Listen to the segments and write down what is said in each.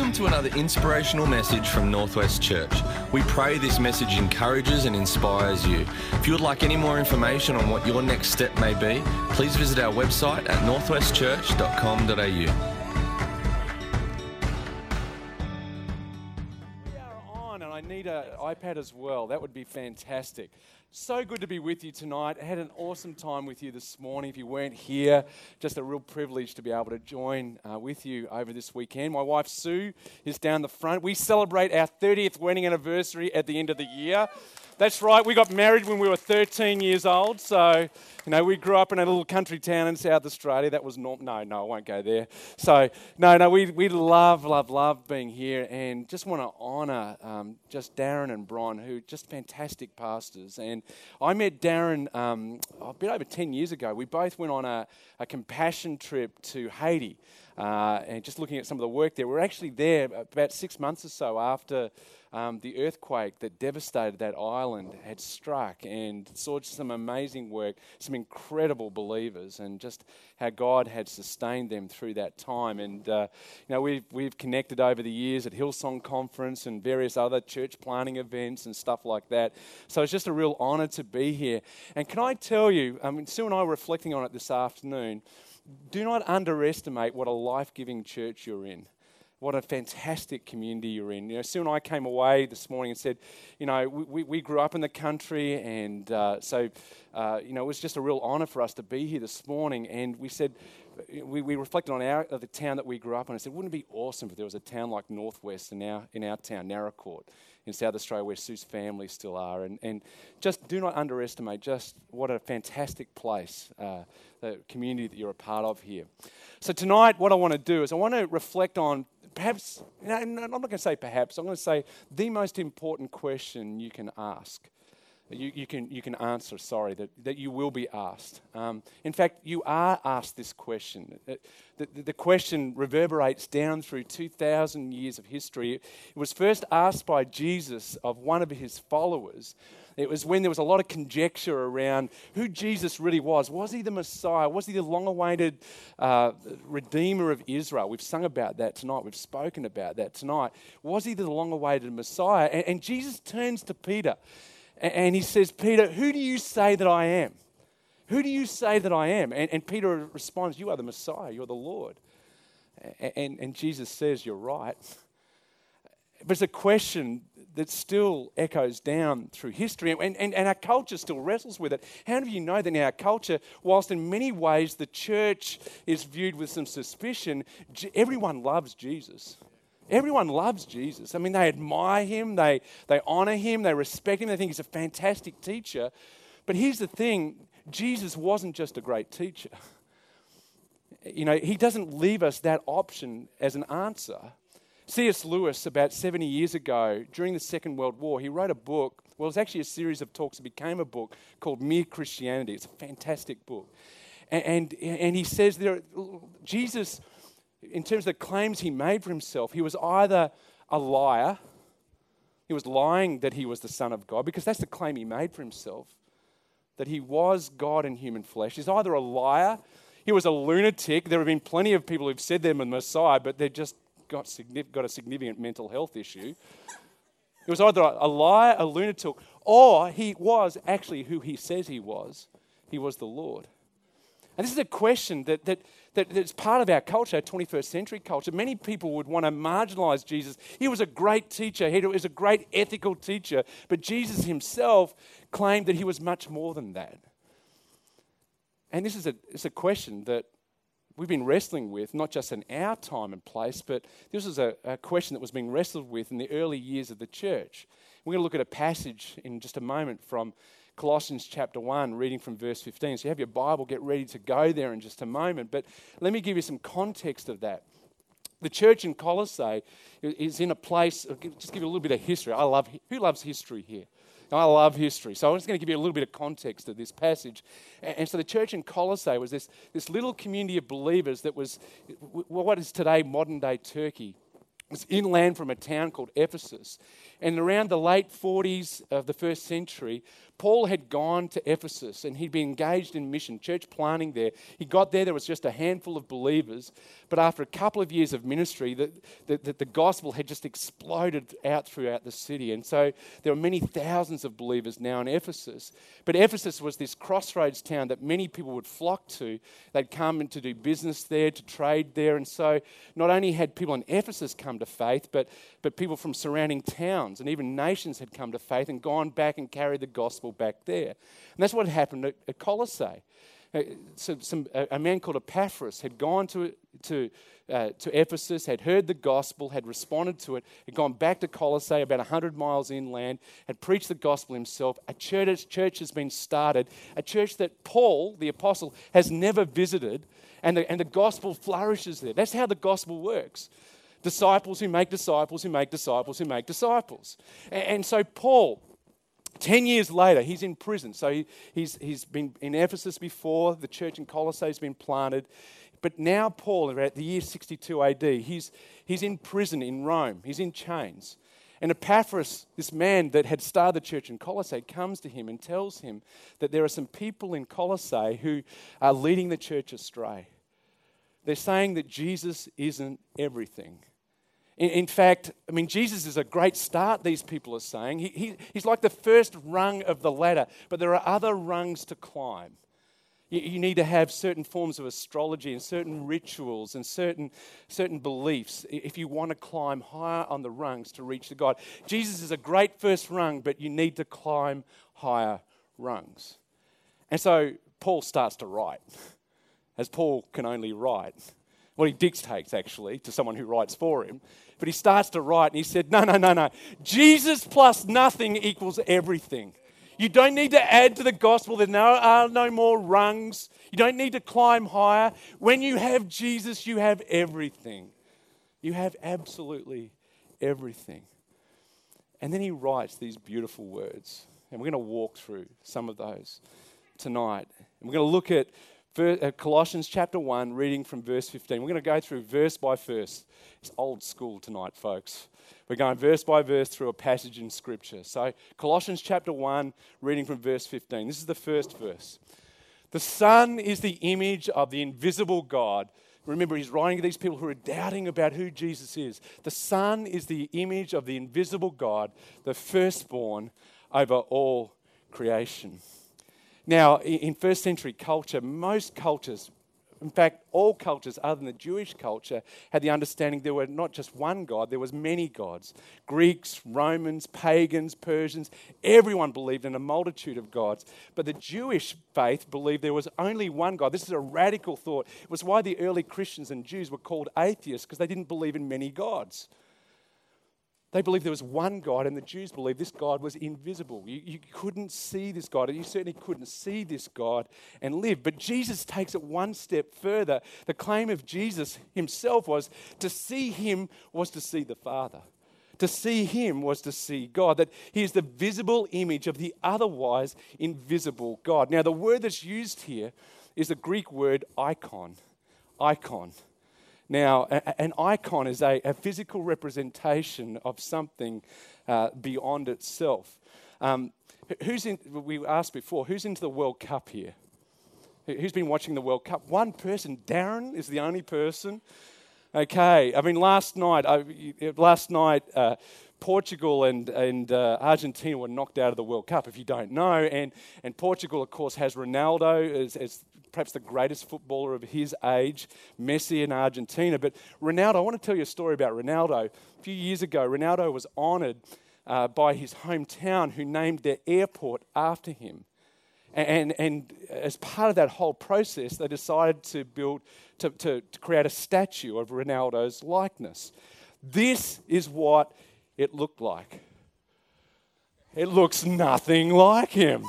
Welcome to another inspirational message from Northwest Church. We pray this message encourages and inspires you. If you would like any more information on what your next step may be, please visit our website at northwestchurch.com.au. iPad as well. That would be fantastic. So good to be with you tonight. I had an awesome time with you this morning. If you weren't here, just a real privilege to be able to join uh, with you over this weekend. My wife Sue is down the front. We celebrate our 30th wedding anniversary at the end of the year. That's right, we got married when we were 13 years old. So, you know, we grew up in a little country town in South Australia. That was norm. No, no, I won't go there. So, no, no, we, we love, love, love being here and just want to honour um, just Darren and Bron, who just fantastic pastors. And I met Darren um, a bit over 10 years ago. We both went on a, a compassion trip to Haiti. Uh, and just looking at some of the work there, we we're actually there about six months or so after um, the earthquake that devastated that island had struck and saw some amazing work, some incredible believers, and just how God had sustained them through that time. And, uh, you know, we've, we've connected over the years at Hillsong Conference and various other church planting events and stuff like that. So it's just a real honour to be here. And can I tell you, I mean, Sue and I were reflecting on it this afternoon. Do not underestimate what a life giving church you're in what a fantastic community you're in. You know, Sue and I came away this morning and said, you know, we, we grew up in the country, and uh, so, uh, you know, it was just a real honour for us to be here this morning. And we said, we, we reflected on our, the town that we grew up in. I said, wouldn't it be awesome if there was a town like Northwest in our, in our town, Naracoorte, in South Australia, where Sue's family still are? And, and just do not underestimate just what a fantastic place, uh, the community that you're a part of here. So tonight, what I want to do is I want to reflect on perhaps, I'm not going to say perhaps, I'm going to say the most important question you can ask. You, you, can, you can answer, sorry, that, that you will be asked. Um, in fact, you are asked this question. The, the, the question reverberates down through 2,000 years of history. It was first asked by Jesus of one of his followers it was when there was a lot of conjecture around who Jesus really was. Was he the Messiah? Was he the long awaited uh, Redeemer of Israel? We've sung about that tonight. We've spoken about that tonight. Was he the long awaited Messiah? And, and, Jesus turns to Peter and, he says, Peter, who do you say that I am? Who do you say that I am? And, and Peter responds, You are the Messiah, you're the Lord. And, and, Jesus says, You're right. But it's a question that still echoes down through history, and, and, and our culture still wrestles with it. How do you know that in our culture, whilst in many ways the church is viewed with some suspicion, everyone loves Jesus? Everyone loves Jesus. I mean, they admire him, they, they honor him, they respect him, they think he's a fantastic teacher. But here's the thing Jesus wasn't just a great teacher. You know, he doesn't leave us that option as an answer. C.S. Lewis, about 70 years ago, during the Second World War, he wrote a book. Well, it's actually a series of talks that became a book called Mere Christianity. It's a fantastic book. And, and, and he says there, Jesus, in terms of the claims he made for himself, he was either a liar, he was lying that he was the Son of God, because that's the claim he made for himself, that he was God in human flesh. He's either a liar, he was a lunatic. There have been plenty of people who've said they're the Messiah, but they've just got, got a significant mental health issue. He was either a liar, a lunatic, or he was actually who he says he was. He was the Lord. And this is a question that, that, that, that's part of our culture, our 21st century culture. Many people would want to marginalize Jesus. He was a great teacher, he was a great ethical teacher, but Jesus himself claimed that he was much more than that. And this is a, it's a question that we've been wrestling with, not just in our time and place, but this is a, a, question that was being wrestled with in the early years of the church. We're going to look at a passage in just a moment from Colossians chapter 1, reading from verse 15. So you have your Bible, get ready to go there in just a moment. But let me give you some context of that. The church in Colossae is in a place, just give you a little bit of history. I love, who loves history here? I love history. So I'm just going to give you a little bit of context of this passage. And, so the church in Colossae was this, this little community of believers that was what is today modern day Turkey. It was inland from a town called Ephesus. And around the late 40s of the first century, Paul had gone to Ephesus and he'd been engaged in mission, church planting there. He got there, there was just a handful of believers. But after a couple of years of ministry, the, the, the, the gospel had just exploded out throughout the city. And so there were many thousands of believers now in Ephesus. But Ephesus was this crossroads town that many people would flock to. They'd come in to do business there, to trade there. And so not only had people in Ephesus come to faith, but, but people from surrounding towns and even nations had come to faith and gone back and carried the gospel back there. And that's what happened at, at Colossae. Uh, so some, a, a, man called Epaphras had gone to, to, uh, to Ephesus, had heard the gospel, had responded to it, had gone back to Colossae about 100 miles inland, had preached the gospel himself. A church, church has been started, a church that Paul, the apostle, has never visited, and the, and the gospel flourishes there. That's how the gospel works disciples who make disciples who make disciples who make disciples. And, so, Paul, Ten years later, he's in prison. So he, he's, he's been in Ephesus before, the church in Colossae has been planted. But now, Paul, at the year 62 AD, he's, he's in prison in Rome, he's in chains. And Epaphras, this man that had started the church in Colossae, comes to him and tells him that there are some people in Colossae who are leading the church astray. They're saying that Jesus isn't everything. In, fact, I mean, Jesus is a great start, these people are saying. He, he, he's like the first rung of the ladder, but there are other rungs to climb. You, you need to have certain forms of astrology and certain rituals and certain, certain beliefs if you want to climb higher on the rungs to reach the God. Jesus is a great first rung, but you need to climb higher rungs. And so Paul starts to write, as Paul can only write. Well, he dictates actually to someone who writes for him. But he starts to write and he said, No, no, no, no. Jesus plus nothing equals everything. You don't need to add to the gospel. There are no more rungs. You don't need to climb higher. When you have Jesus, you have everything. You have absolutely everything. And then he writes these beautiful words. And we're going to walk through some of those tonight. And we're going to look at Uh, Colossians chapter 1, reading from verse 15. We're going to go through verse by verse. It's old school tonight, folks. We're going verse by verse through a passage in Scripture. So, Colossians chapter 1, reading from verse 15. This is the first verse. The Son is the image of the invisible God. Remember, he's writing to these people who are doubting about who Jesus is. The Son is the image of the invisible God, the firstborn over all creation. Now, in first century culture, most cultures, in fact, all cultures other than the Jewish culture, had the understanding there were not just one God, there was many gods. Greeks, Romans, pagans, Persians, everyone believed in a multitude of gods. But the Jewish faith believed there was only one God. This is a radical thought. It was why the early Christians and Jews were called atheists, because they didn't believe in many gods. They believed there was one God, and the Jews believed this God was invisible. You, you couldn't see this God, and you certainly couldn't see this God and live. But Jesus takes it one step further. The claim of Jesus himself was to see him was to see the Father. To see him was to see God, that he is the visible image of the otherwise invisible God. Now, the word that's used here is the Greek word icon. Icon. Now, an icon is a, a, physical representation of something uh, beyond itself. Um, who's in, we asked before, who's into the World Cup here? Who's been watching the World Cup? One person. Darren is the only person. Okay. I mean, last night, I, last night, uh, Portugal and, and uh, Argentina were knocked out of the World Cup, if you don't know. And, and Portugal, of course, has Ronaldo as, as perhaps the greatest footballer of his age, Messi in Argentina. But Ronaldo, I want to tell you a story about Ronaldo. A few years ago, Ronaldo was honoured uh, by his hometown, who named their airport after him. And, and as part of that whole process, they decided to build, to, to, to create a statue of Ronaldo's likeness. This is what it looked like. It looks nothing like him.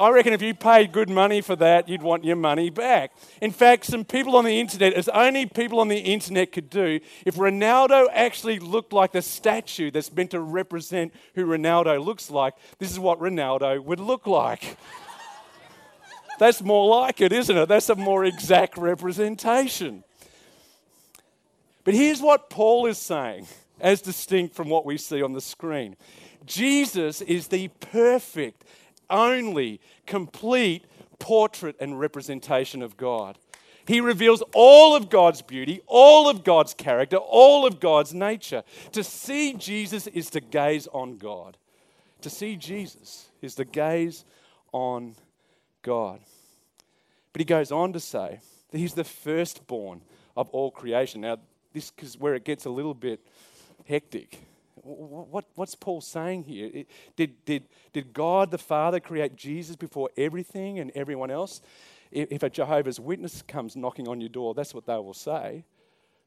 I reckon if you paid good money for that, you'd want your money back. In fact, some people on the internet, as only people on the internet could do, if Ronaldo actually looked like the statue that's meant to represent who Ronaldo looks like, this is what Ronaldo would look like. That's more like it, isn't it? That's a more exact representation. But here's what Paul is saying as distinct from what we see on the screen. Jesus is the perfect, only, complete portrait and representation of God. He reveals all of God's beauty, all of God's character, all of God's nature. To see Jesus is to gaze on God. To see Jesus is to gaze on God. But he goes on to say that he's the firstborn of all creation. Now, this is where it gets a little bit hectic. What, what's Paul saying here? Did, did, did God the Father create Jesus before everything and everyone else? If a Jehovah's Witness comes knocking on your door, that's what they will say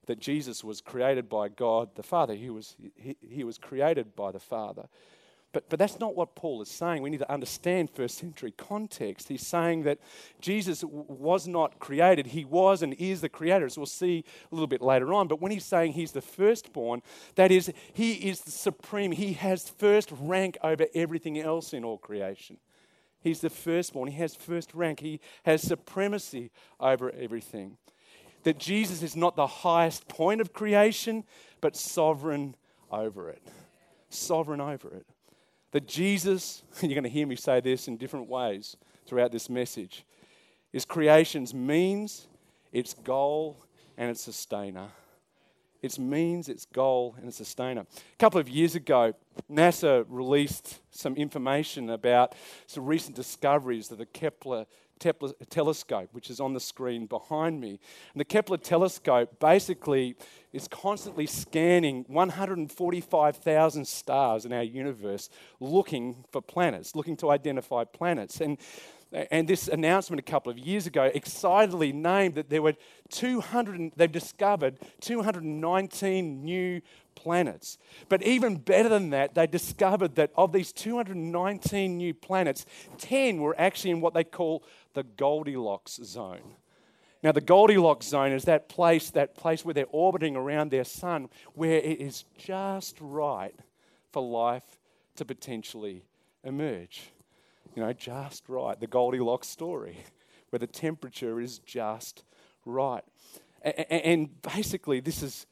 that Jesus was created by God the Father. He was, he, he was created by the Father. But, but that's not what Paul is saying. We need to understand first century context. He's saying that Jesus was not created, he was and is the creator, as we'll see a little bit later on. But when he's saying he's the firstborn, that is, he is the supreme. He has first rank over everything else in all creation. He's the firstborn, he has first rank, he has supremacy over everything. That Jesus is not the highest point of creation, but sovereign over it. Sovereign over it that Jesus, you're going to hear me say this in different ways throughout this message, is creation's means, its goal, and its sustainer. Its means, its goal, and its sustainer. A couple of years ago, NASA released some information about some recent discoveries of the Kepler telescope, which is on the screen behind me. And the Kepler telescope basically is constantly scanning 145,000 stars in our universe, looking for planets, looking to identify planets. And and this announcement a couple of years ago excitedly named that there were 200, they've discovered 219 new planets. But even better than that, they discovered that of these 219 new planets, 10 were actually in what they call the Goldilocks zone. Now, the Goldilocks zone is that place, that place where they're orbiting around their sun, where it is just right for life to potentially emerge. You know, just right. The Goldilocks story, where the temperature is just right. And basically, this is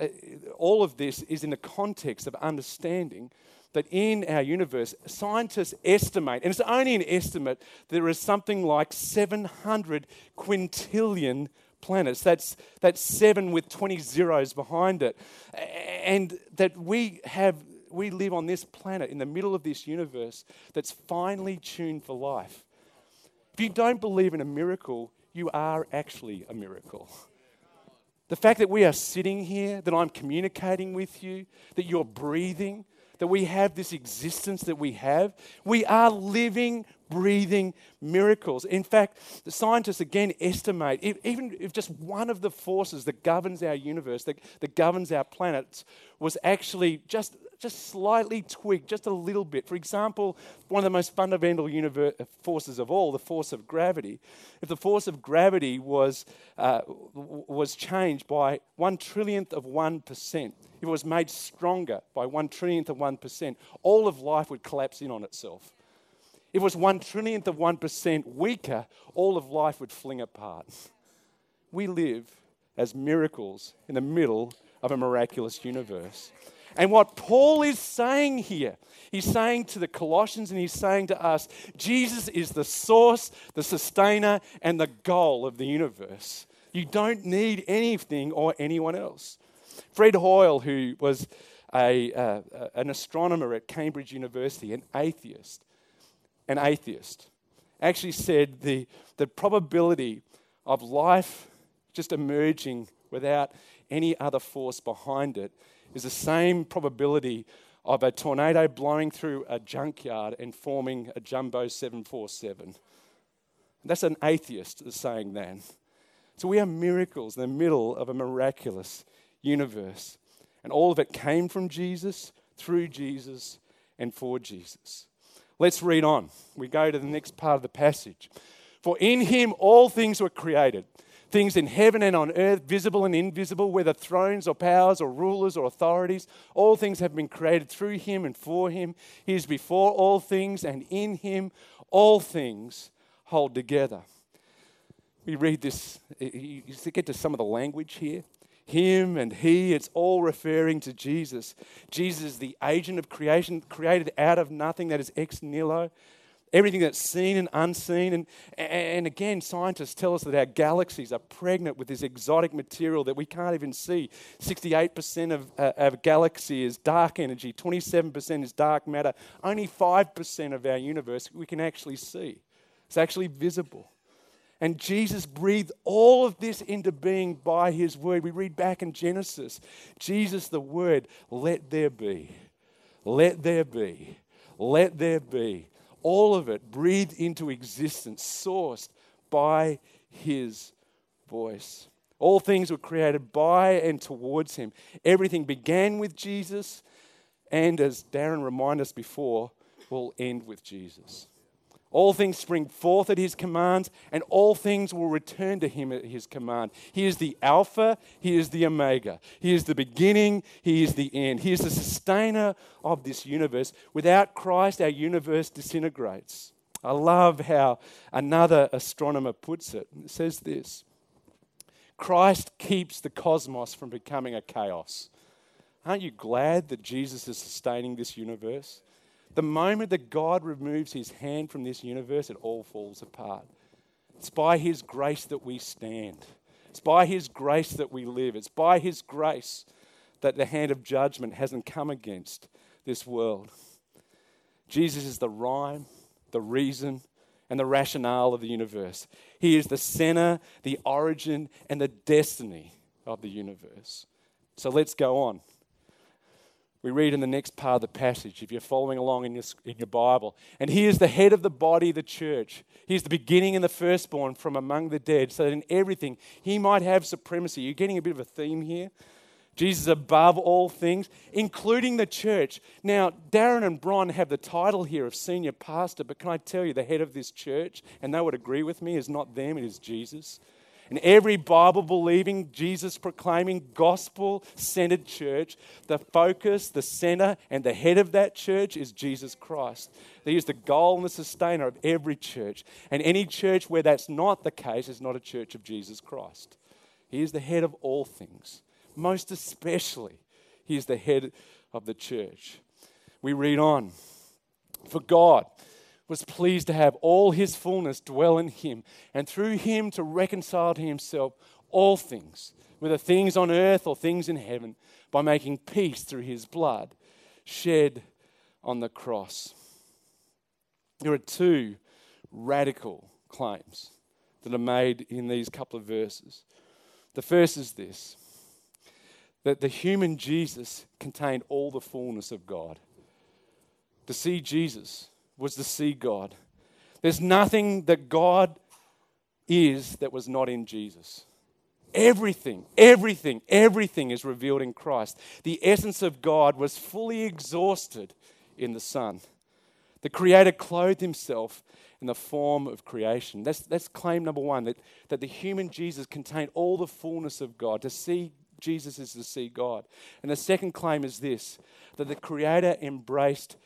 uh, all of this is in the context of understanding that in our universe, scientists estimate, and it's only an estimate, there is something like 700 quintillion planets. That's, that's seven with 20 zeros behind it. And that we have. We live on this planet in the middle of this universe that's finely tuned for life. If you don't believe in a miracle, you are actually a miracle. The fact that we are sitting here, that I'm communicating with you, that you're breathing, that we have this existence that we have. We are living, breathing miracles. In fact, the scientists again estimate if, even if just one of the forces that governs our universe, that, that governs our planets, was actually just just slightly tweaked, just a little bit. For example, one of the most fundamental universe, forces of all, the force of gravity. If the force of gravity was, uh, was changed by one trillionth of 1%, if it was made stronger by one trillionth of 1%, all of life would collapse in on itself. If it was one trillionth of 1% weaker, all of life would fling apart. We live as miracles in the middle of a miraculous universe. And what Paul is saying here, he's saying to the Colossians and he's saying to us Jesus is the source, the sustainer, and the goal of the universe. You don't need anything or anyone else. Fred Hoyle, who was a, uh, an astronomer at Cambridge University, an atheist, an atheist, actually said the, the probability of life just emerging without any other force behind it is the same probability of a tornado blowing through a junkyard and forming a jumbo 747. That's an atheist saying that. So we are miracles in the middle of a miraculous universe. And all of it came from Jesus, through Jesus, and for Jesus. Let's read on. We go to the next part of the passage. For in him all things were created things in heaven and on earth, visible and invisible, whether thrones or powers or rulers or authorities. All things have been created through him and for him. He is before all things, and in him all things hold together. We read this, you get to some of the language here. Him and he, it's all referring to Jesus. Jesus is the agent of creation, created out of nothing, that is ex nihilo. Everything that's seen and unseen. And, and again, scientists tell us that our galaxies are pregnant with this exotic material that we can't even see. 68% of, uh, galaxy is dark energy, 27% is dark matter. Only 5% of our universe we can actually see. It's actually visible. And Jesus breathed all of this into being by his word. We read back in Genesis Jesus, the word, let there be. Let there be. Let there be. All of it breathed into existence, sourced by his voice. All things were created by and towards him. Everything began with Jesus, and as Darren reminded us before, will end with Jesus. All things spring forth at his commands, and all things will return to him at his command. He is the Alpha, he is the Omega. He is the beginning, he is the end. He is the sustainer of this universe. Without Christ, our universe disintegrates. I love how another astronomer puts it. It says this Christ keeps the cosmos from becoming a chaos. Aren't you glad that Jesus is sustaining this universe? The moment that God removes his hand from this universe, it all falls apart. It's by his grace that we stand. It's by his grace that we live. It's by his grace that the hand of judgment hasn't come against this world. Jesus is the rhyme, the reason, and the rationale of the universe. He is the center, the origin, and the destiny of the universe. So let's go on we read in the next part of the passage, if you're following along in your, in your Bible. And he is the head of the body, the church. He is the beginning and the firstborn from among the dead, so that in everything he might have supremacy. You're getting a bit of a theme here. Jesus above all things, including the church. Now, Darren and Bron have the title here of senior pastor, but can I tell you, the head of this church, and they would agree with me, is not them, it is Jesus. And every Bible believing, Jesus proclaiming, gospel centered church, the focus, the center, and the head of that church is Jesus Christ. He is the goal and the sustainer of every church. And any church where that's not the case is not a church of Jesus Christ. He is the head of all things, most especially, He is the head of the church. We read on. For God, was pleased to have all his fullness dwell in him, and through him to reconcile to himself all things, whether things on earth or things in heaven, by making peace through his blood shed on the cross. There are two radical claims that are made in these couple of verses. The first is this that the human Jesus contained all the fullness of God. To see Jesus was to see God. There's nothing that God is that was not in Jesus. Everything, everything, everything is revealed in Christ. The essence of God was fully exhausted in the Son. The Creator clothed himself in the form of creation. That's, that's claim number one that, that the human Jesus contained all the fullness of God. To see Jesus is to see God. And the second claim is this that the Creator embraced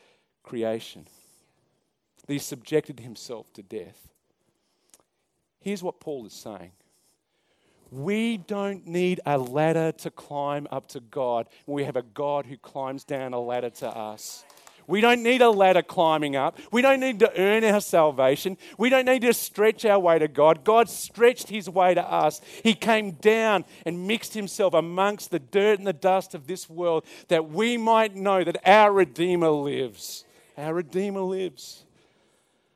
creation that he subjected himself to death. Here's what Paul is saying we don't need a ladder to climb up to God. We have a God who climbs down a ladder to us. We don't need a ladder climbing up. We don't need to earn our salvation. We don't need to stretch our way to God. God stretched his way to us. He came down and mixed himself amongst the dirt and the dust of this world that we might know that our Redeemer lives. Our Redeemer lives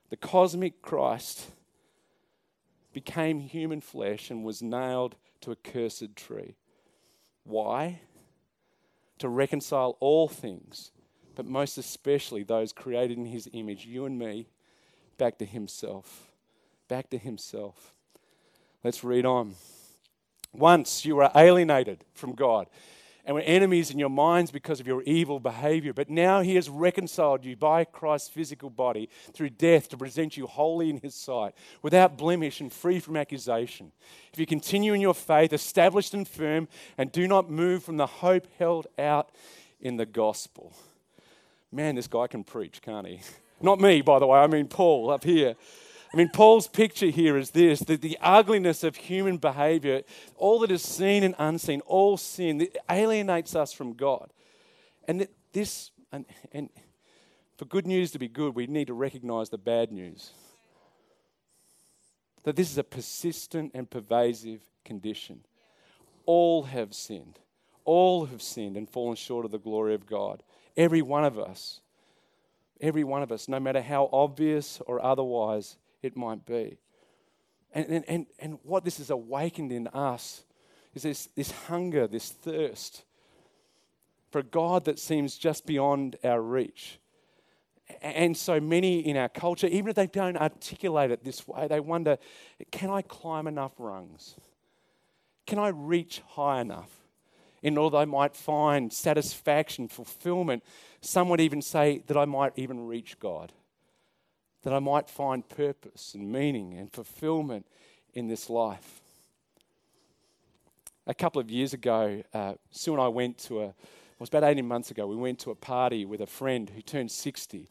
the cosmic Christ became human flesh and was nailed to a cursed tree. Why? To reconcile all things, but most especially those created in his image, you and me, back to himself. Back to himself. Let's read on. Once you were alienated from God and were enemies in your minds because of your evil behavior. But now he has reconciled you by Christ's physical body through death to present you holy in his sight, without blemish and free from accusation. If you continue in your faith, established and firm, and do not move from the hope held out in the gospel. Man, this guy can preach, can't he? Not me, by the way, I mean Paul up here. I mean, Paul's picture here is this that the ugliness of human behavior, all that is seen and unseen, all sin, that alienates us from God. And that this, and, and for good news to be good, we need to recognize the bad news. That this is a persistent and pervasive condition. All have sinned. All have sinned and fallen short of the glory of God. Every one of us. Every one of us, no matter how obvious or otherwise it might be. And, and, and, what this has awakened in us is this, this hunger, this thirst for a God that seems just beyond our reach. And so many in our culture, even if they don't articulate it this way, they wonder can I climb enough rungs? Can I reach high enough in order that I might find satisfaction, fulfillment? Some would even say that I might even reach God, that I might find purpose and meaning and fulfillment in this life. A couple of years ago, uh, Sue and I went to a it was about 18 months ago. We went to a party with a friend who turned 60.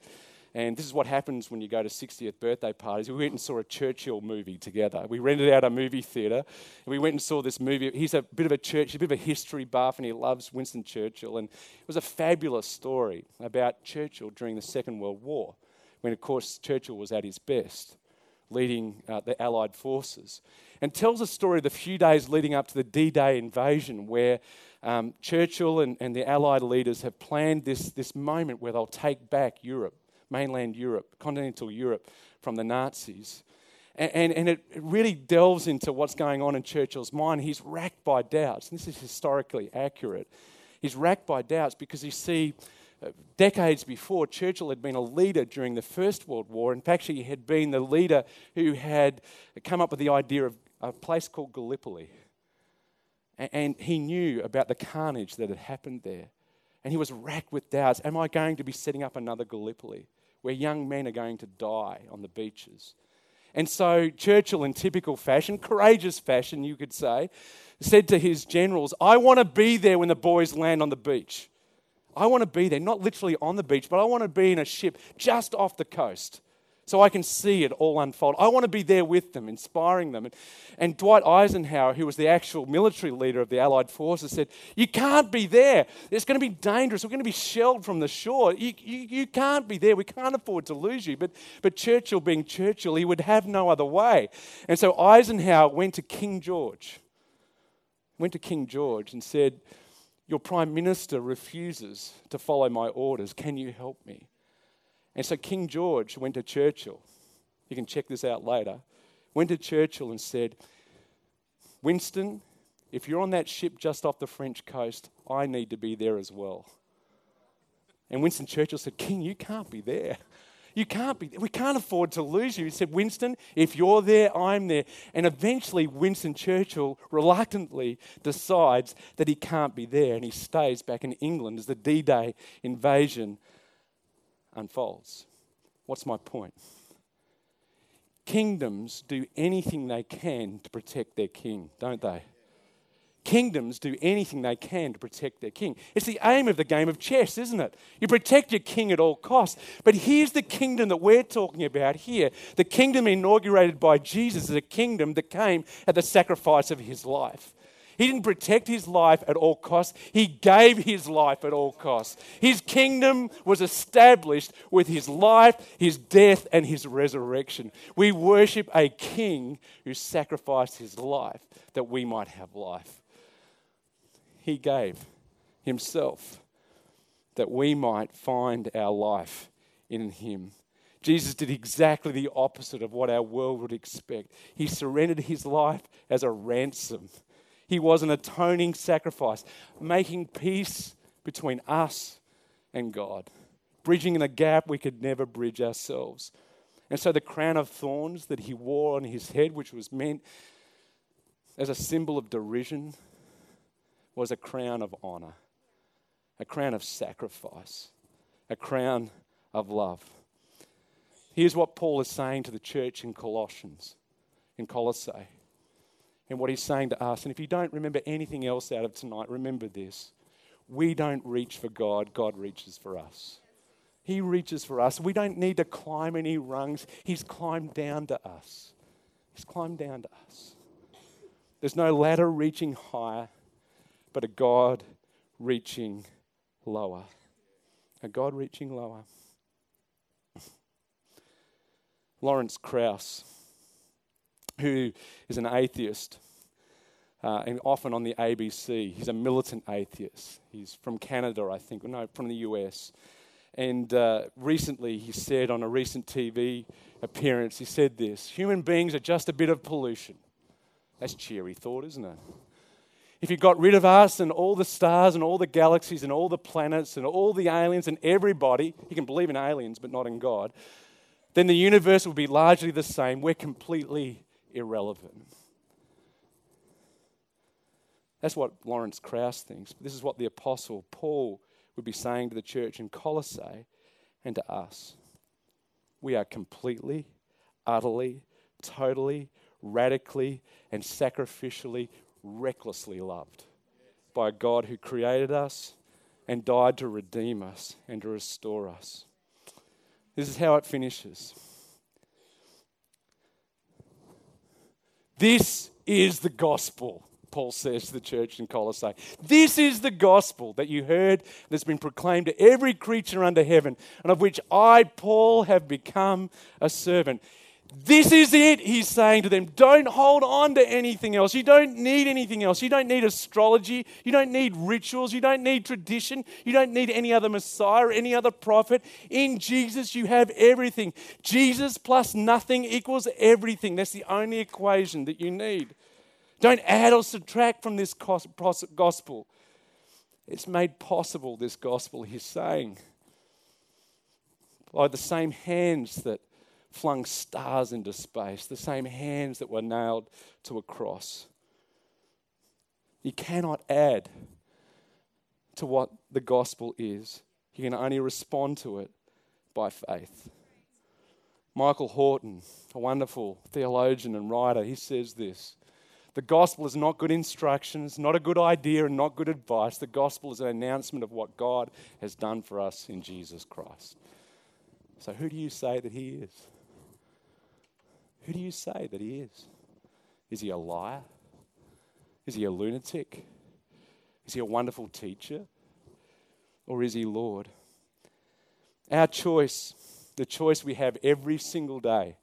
And this is what happens when you go to 60th birthday parties. We went and saw a Churchill movie together. We rented out a movie theatre and we went and saw this movie. He's a bit of a church, a bit of a history buff, and he loves Winston Churchill. And it was a fabulous story about Churchill during the Second World War, when, of course, Churchill was at his best, leading uh, the Allied forces. And tells a story of the few days leading up to the D Day invasion, where um, Churchill and, and the Allied leaders have planned this, this moment where they'll take back Europe, mainland Europe, continental Europe, from the Nazis. And, and, and it really delves into what's going on in Churchill's mind. He's racked by doubts. and This is historically accurate. He's racked by doubts because you see, Uh, decades before, Churchill had been a leader during the First World War. In fact, he had been the leader who had come up with the idea of a place called Gallipoli and he knew about the carnage that had happened there. And he was racked with doubts Am I going to be setting up another Gallipoli where young men are going to die on the beaches? And so Churchill, in typical fashion, courageous fashion, you could say, said to his generals, I want to be there when the boys land on the beach. I want to be there, not literally on the beach, but I want to be in a ship just off the coast so I can see it all unfold. I want to be there with them, inspiring them. And, and, Dwight Eisenhower, who was the actual military leader of the Allied forces, said, You can't be there. It's going to be dangerous. We're going to be shelled from the shore. You, you, you can't be there. We can't afford to lose you. But, but Churchill, being Churchill, he would have no other way. And so Eisenhower went to King George, went to King George and said, Your prime minister refuses to follow my orders. Can you help me? And so King George went to Churchill. You can check this out later. Went to Churchill and said, Winston, if you're on that ship just off the French coast, I need to be there as well. And Winston Churchill said, King, you can't be there. You can't be, we can't afford to lose you. He said, Winston, if you're there, I'm there. And eventually, Winston Churchill reluctantly decides that he can't be there and he stays back in England as the D Day invasion unfolds. What's my point? Kingdoms do anything they can to protect their king, don't they? Kingdoms do anything they can to protect their king. It's the aim of the game of chess, isn't it? You protect your king at all costs. But here's the kingdom that we're talking about here. The kingdom inaugurated by Jesus is a kingdom that came at the sacrifice of his life. He didn't protect his life at all costs, he gave his life at all costs. His kingdom was established with his life, his death, and his resurrection. We worship a king who sacrificed his life that we might have life. He gave himself that we might find our life in him. Jesus did exactly the opposite of what our world would expect. He surrendered his life as a ransom he was an atoning sacrifice, making peace between us and God, bridging a gap we could never bridge ourselves. And so the crown of thorns that he wore on his head, which was meant as a symbol of derision, was a crown of honor, a crown of sacrifice, a crown of love. Here's what Paul is saying to the church in Colossians, in Colossae and what he's saying to us. And if you don't remember anything else out of tonight, remember this. We don't reach for God, God reaches for us. He reaches for us. We don't need to climb any rungs. He's climbed down to us. He's climbed down to us. There's no ladder reaching higher, but a God reaching lower. A God reaching lower. Lawrence Krauss, who is an atheist, uh, and often on the ABC. He's a militant atheist. He's from Canada, I think, no, from the US. And uh, recently, he said on a recent TV appearance, he said this Human beings are just a bit of pollution. That's cheery thought, isn't it? If you got rid of us and all the stars and all the galaxies and all the planets and all the aliens and everybody, you can believe in aliens but not in God, then the universe would be largely the same. We're completely irrelevant. That's what Lawrence Krauss thinks. This is what the Apostle Paul would be saying to the church in Colossae and to us. We are completely, utterly, totally, radically, and sacrificially, recklessly loved by a God who created us and died to redeem us and to restore us. This is how it finishes. This is the gospel. Paul says to the church in Colossae. This is the gospel that you heard that's been proclaimed to every creature under heaven, and of which I, Paul, have become a servant. This is it, he's saying to them. Don't hold on to anything else. You don't need anything else. You don't need astrology. You don't need rituals. You don't need tradition. You don't need any other Messiah or any other prophet. In Jesus, you have everything. Jesus plus nothing equals everything. That's the only equation that you need. Don't add or subtract from this gospel. It's made possible, this gospel, he's saying, by the same hands that flung stars into space, the same hands that were nailed to a cross. You cannot add to what the gospel is, you can only respond to it by faith. Michael Horton, a wonderful theologian and writer, he says this the gospel is not good instructions, not a good idea, and not good advice. The gospel is an announcement of what God has done for us in Jesus Christ. So, who do you say that He is? Who do you say that He is? Is He a liar? Is He a lunatic? Is He a wonderful teacher? Or is He Lord? Our choice, the choice we have every single day,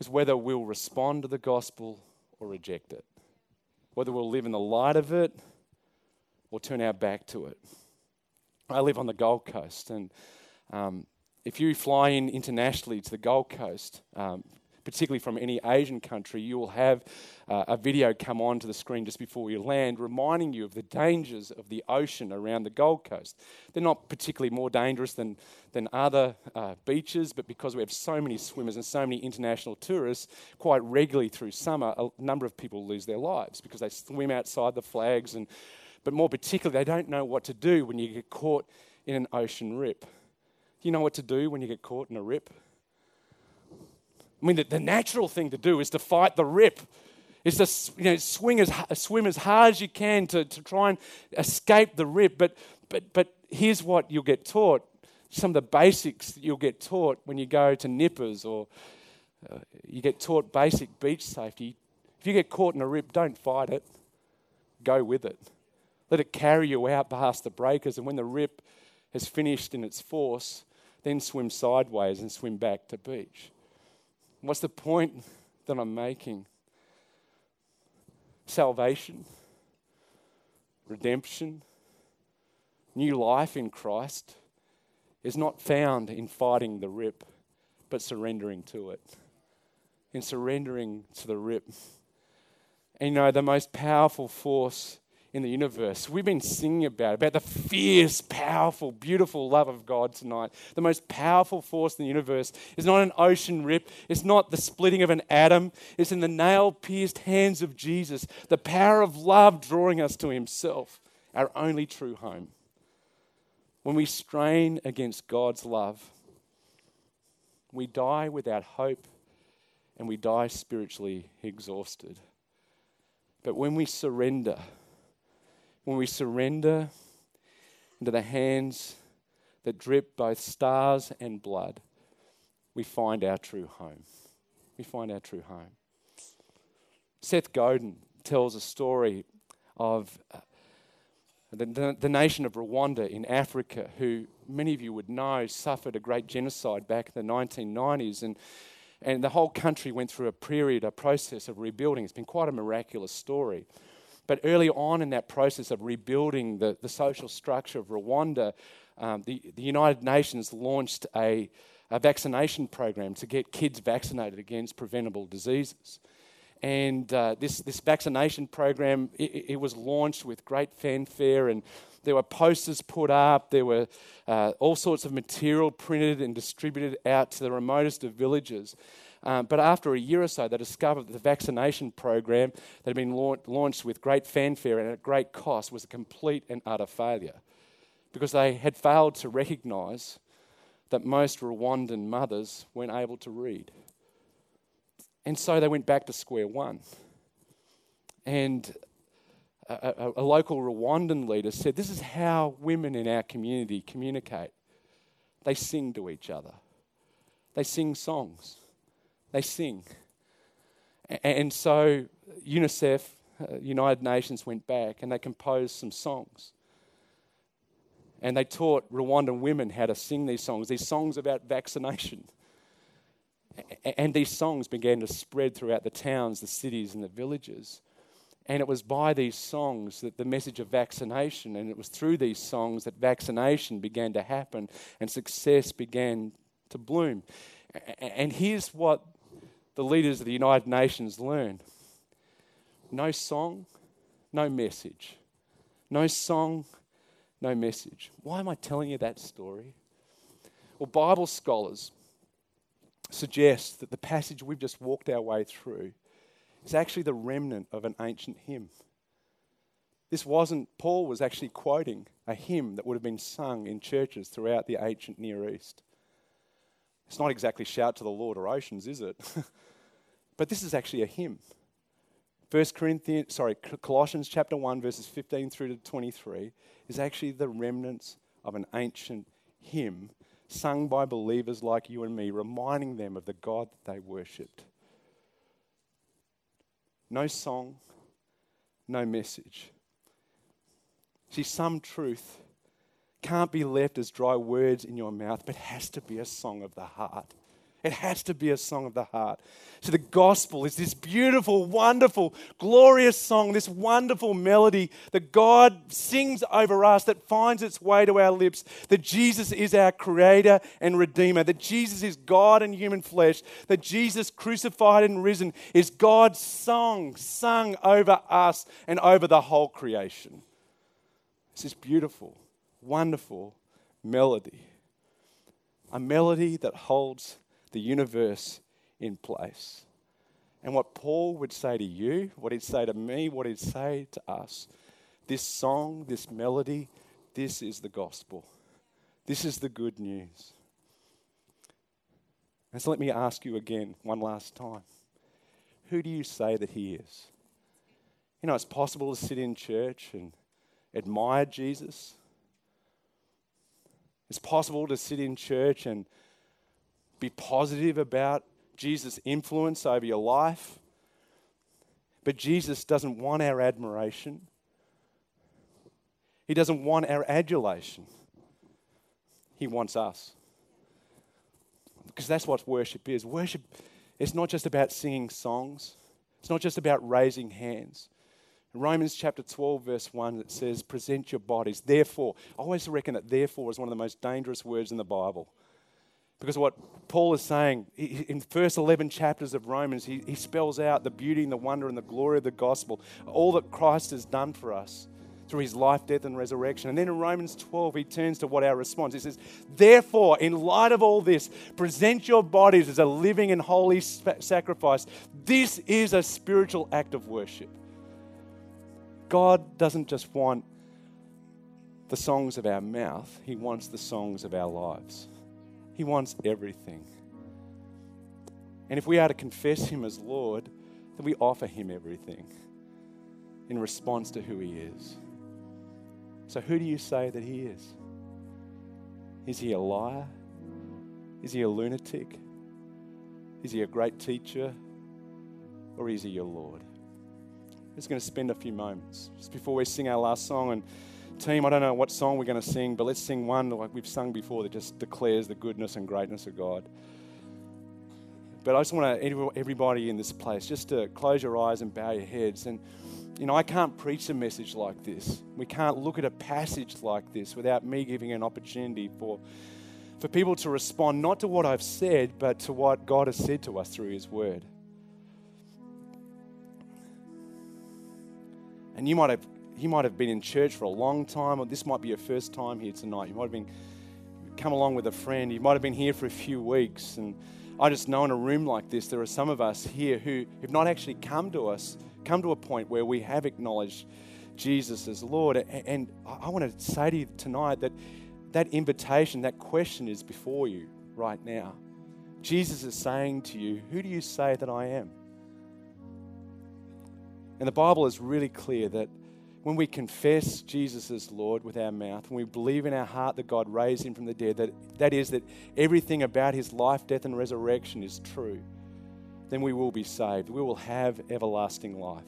is whether we'll respond to the gospel or reject it. Whether we'll live in the light of it or turn our back to it. I live on the Gold Coast, and um, if you fly in internationally to the Gold Coast, um, particularly from any Asian country, you will have uh, a video come on to the screen just before you land, reminding you of the dangers of the ocean around the Gold Coast. They're not particularly more dangerous than, than other uh, beaches, but because we have so many swimmers and so many international tourists, quite regularly through summer, a number of people lose their lives because they swim outside the flags. And, but more particularly, they don't know what to do when you get caught in an ocean rip. You know what to do when you get caught in a rip? I mean, the, the natural thing to do is to fight the rip, is to you know, swing as, swim as hard as you can to, to try and escape the rip. But, but, but here's what you'll get taught some of the basics that you'll get taught when you go to nippers or uh, you get taught basic beach safety. If you get caught in a rip, don't fight it, go with it. Let it carry you out past the breakers, and when the rip has finished in its force, then swim sideways and swim back to beach. What's the point that I'm making? Salvation, redemption, new life in Christ is not found in fighting the rip, but surrendering to it. In surrendering to the rip. And you know, the most powerful force in the universe. We've been singing about about the fierce, powerful, beautiful love of God tonight. The most powerful force in the universe is not an ocean rip, it's not the splitting of an atom, it's in the nail pierced hands of Jesus, the power of love drawing us to Himself, our only true home. When we strain against God's love, we die without hope and we die spiritually exhausted. But when we surrender, when we surrender into the hands that drip both stars and blood, we find our true home. We find our true home. Seth Godin tells a story of uh, the, the, the, nation of Rwanda in Africa, who many of you would know suffered a great genocide back in the 1990s. And, and the whole country went through a period, a process of rebuilding. It's been quite a miraculous story. But early on in that process of rebuilding the, the social structure of Rwanda, um, the, the United Nations launched a, a vaccination program to get kids vaccinated against preventable diseases. And uh, this, this vaccination program, it, it, was launched with great fanfare, and there were posters put up, there were uh, all sorts of material printed and distributed out to the remotest of villages. Um, but after a year or so, they discovered that the vaccination program that had been la- launched with great fanfare and at great cost was a complete and utter failure because they had failed to recognize that most Rwandan mothers weren't able to read. And so they went back to square one. And a, a, a, local Rwandan leader said, This is how women in our community communicate. They sing to each other, they sing songs, they sing. And so UNICEF, uh, United Nations, went back and they composed some songs. And they taught Rwandan women how to sing these songs, these songs about vaccination. And these songs began to spread throughout the towns, the cities, and the villages. And it was by these songs that the message of vaccination, and it was through these songs that vaccination began to happen and success began to bloom. And here's what the leaders of the United Nations learn. no song, no message. No song, no message. Why am I telling you that story? Well, Bible scholars suggest that the passage we've just walked our way through is actually the remnant of an ancient hymn. This wasn't, Paul was actually quoting a hymn that would have been sung in churches throughout the ancient Near East. It's not exactly shout to the Lord or oceans, is it? but this is actually a hymn. First Corinthians, sorry, Colossians chapter 1, verses 15 through to 23 is actually the remnants of an ancient hymn sung by believers like you and me, reminding them of the God that they worshipped. No song, no message. See, some truth can't be left as dry words in your mouth, but has to be a song of the heart. It has to be a song of the heart. So the gospel is this beautiful, wonderful, glorious song, this wonderful melody that God sings over us that finds its way to our lips that Jesus is our creator and redeemer, that Jesus is God in human flesh, that Jesus crucified and risen is God's song sung over us and over the whole creation. This is beautiful, wonderful melody. A melody that holds the universe in place. And what Paul would say to you, what he'd say to me, what he'd say to us this song, this melody, this is the gospel. This is the good news. And so let me ask you again, one last time. Who do you say that he is? You know, it's possible to sit in church and admire Jesus. It's possible to sit in church and be positive about Jesus' influence over your life. But Jesus doesn't want our admiration, He doesn't want our adulation. He wants us. Because that's what worship is. Worship is not just about singing songs, it's not just about raising hands. In Romans chapter 12, verse 1, it says, Present your bodies. Therefore, I always reckon that therefore is one of the most dangerous words in the Bible. Because what Paul is saying in the first 11 chapters of Romans, he, he spells out the beauty and the wonder and the glory of the gospel, all that Christ has done for us through his life, death, and resurrection. And then in Romans 12, he turns to what our response. is. He says, Therefore, in light of all this, present your bodies as a living and holy sacrifice. This is a spiritual act of worship. God doesn't just want the songs of our mouth, He wants the songs of our lives. He wants everything. And if we are to confess Him as Lord, then we offer Him everything in response to who He is. So, who do you say that He is? Is he a liar? Is he a lunatic? Is he a great teacher? Or is he your Lord? Just going to spend a few moments just before we sing our last song. And team, I don't know what song we're going to sing, but let's sing one like we've sung before that just declares the goodness and greatness of God. But I just want to, everybody in this place, just to close your eyes and bow your heads. And, you know, I can't preach a message like this. We can't look at a passage like this without me giving an opportunity for, for people to respond not to what I've said, but to what God has said to us through His Word. And you might have you might have been in church for a long time, or this might be your first time here tonight. You might have been come along with a friend. You might have been here for a few weeks. And I just know in a room like this, there are some of us here who have not actually come to us, come to a point where we have acknowledged Jesus as Lord. And I want to say to you tonight that that invitation, that question is before you right now. Jesus is saying to you, Who do you say that I am? And the Bible is really clear that when we confess Jesus as Lord with our mouth, when we believe in our heart that God raised him from the dead, that, that is, that everything about his life, death, and resurrection is true, then we will be saved. We will have everlasting life.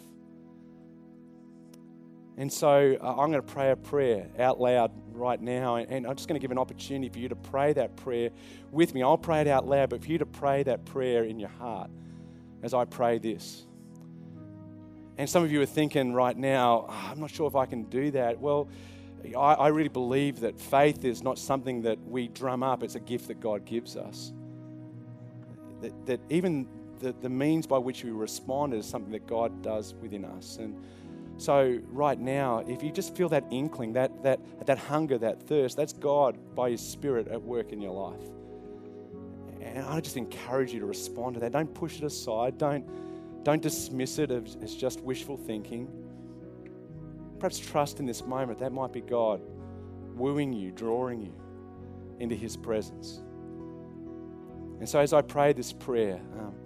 And so uh, I'm going to pray a prayer out loud right now, and, and I'm just going to give an opportunity for you to pray that prayer with me. I'll pray it out loud, but for you to pray that prayer in your heart as I pray this. And some of you are thinking right now, oh, I'm not sure if I can do that. Well, I, I really believe that faith is not something that we drum up, it's a gift that God gives us. That, that even the, the means by which we respond is something that God does within us. And so, right now, if you just feel that inkling, that, that, that hunger, that thirst, that's God by His Spirit at work in your life. And I just encourage you to respond to that. Don't push it aside. Don't don't dismiss it as, just wishful thinking. Perhaps trust in this moment. That might be God wooing you, drawing you into His presence. And so, as I pray this prayer, um,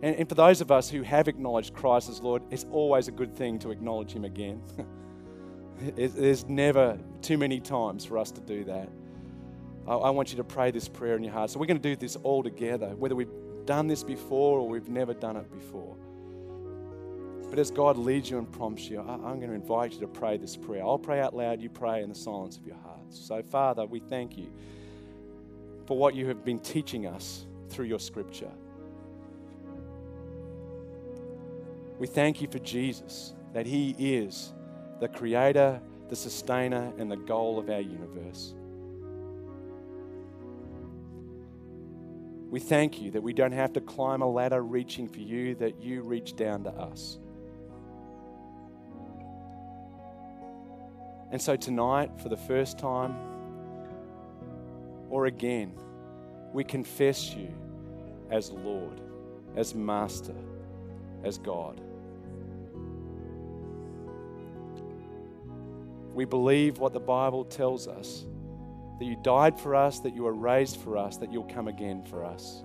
and, and, for those of us who have acknowledged Christ as Lord, it's always a good thing to acknowledge Him again. There's never too many times for us to do that. I, I want you to pray this prayer in your heart. So, we're going to do this all together, whether we've done this before or we've never done it before. But as God leads you and prompts you, I'm going to invite you to pray this prayer. I'll pray out loud, you pray in the silence of your hearts. So, Father, we thank you for what you have been teaching us through your scripture. We thank you for Jesus, that he is the creator, the sustainer, and the goal of our universe. We thank you that we don't have to climb a ladder reaching for you, that you reach down to us. And so tonight, for the first time, or again, we confess you as Lord, as Master, as God. We believe what the Bible tells us that you died for us, that you were raised for us, that you'll come again for us.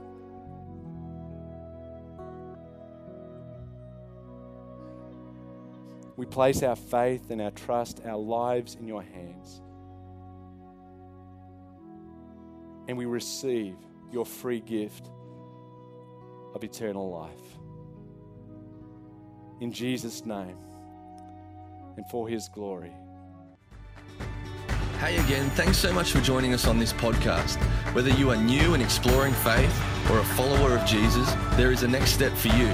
We place our faith and our trust, our lives in your hands. And we receive your free gift of eternal life. In Jesus' name and for his glory. Hey again, thanks so much for joining us on this podcast. Whether you are new and exploring faith or a follower of Jesus, there is a next step for you.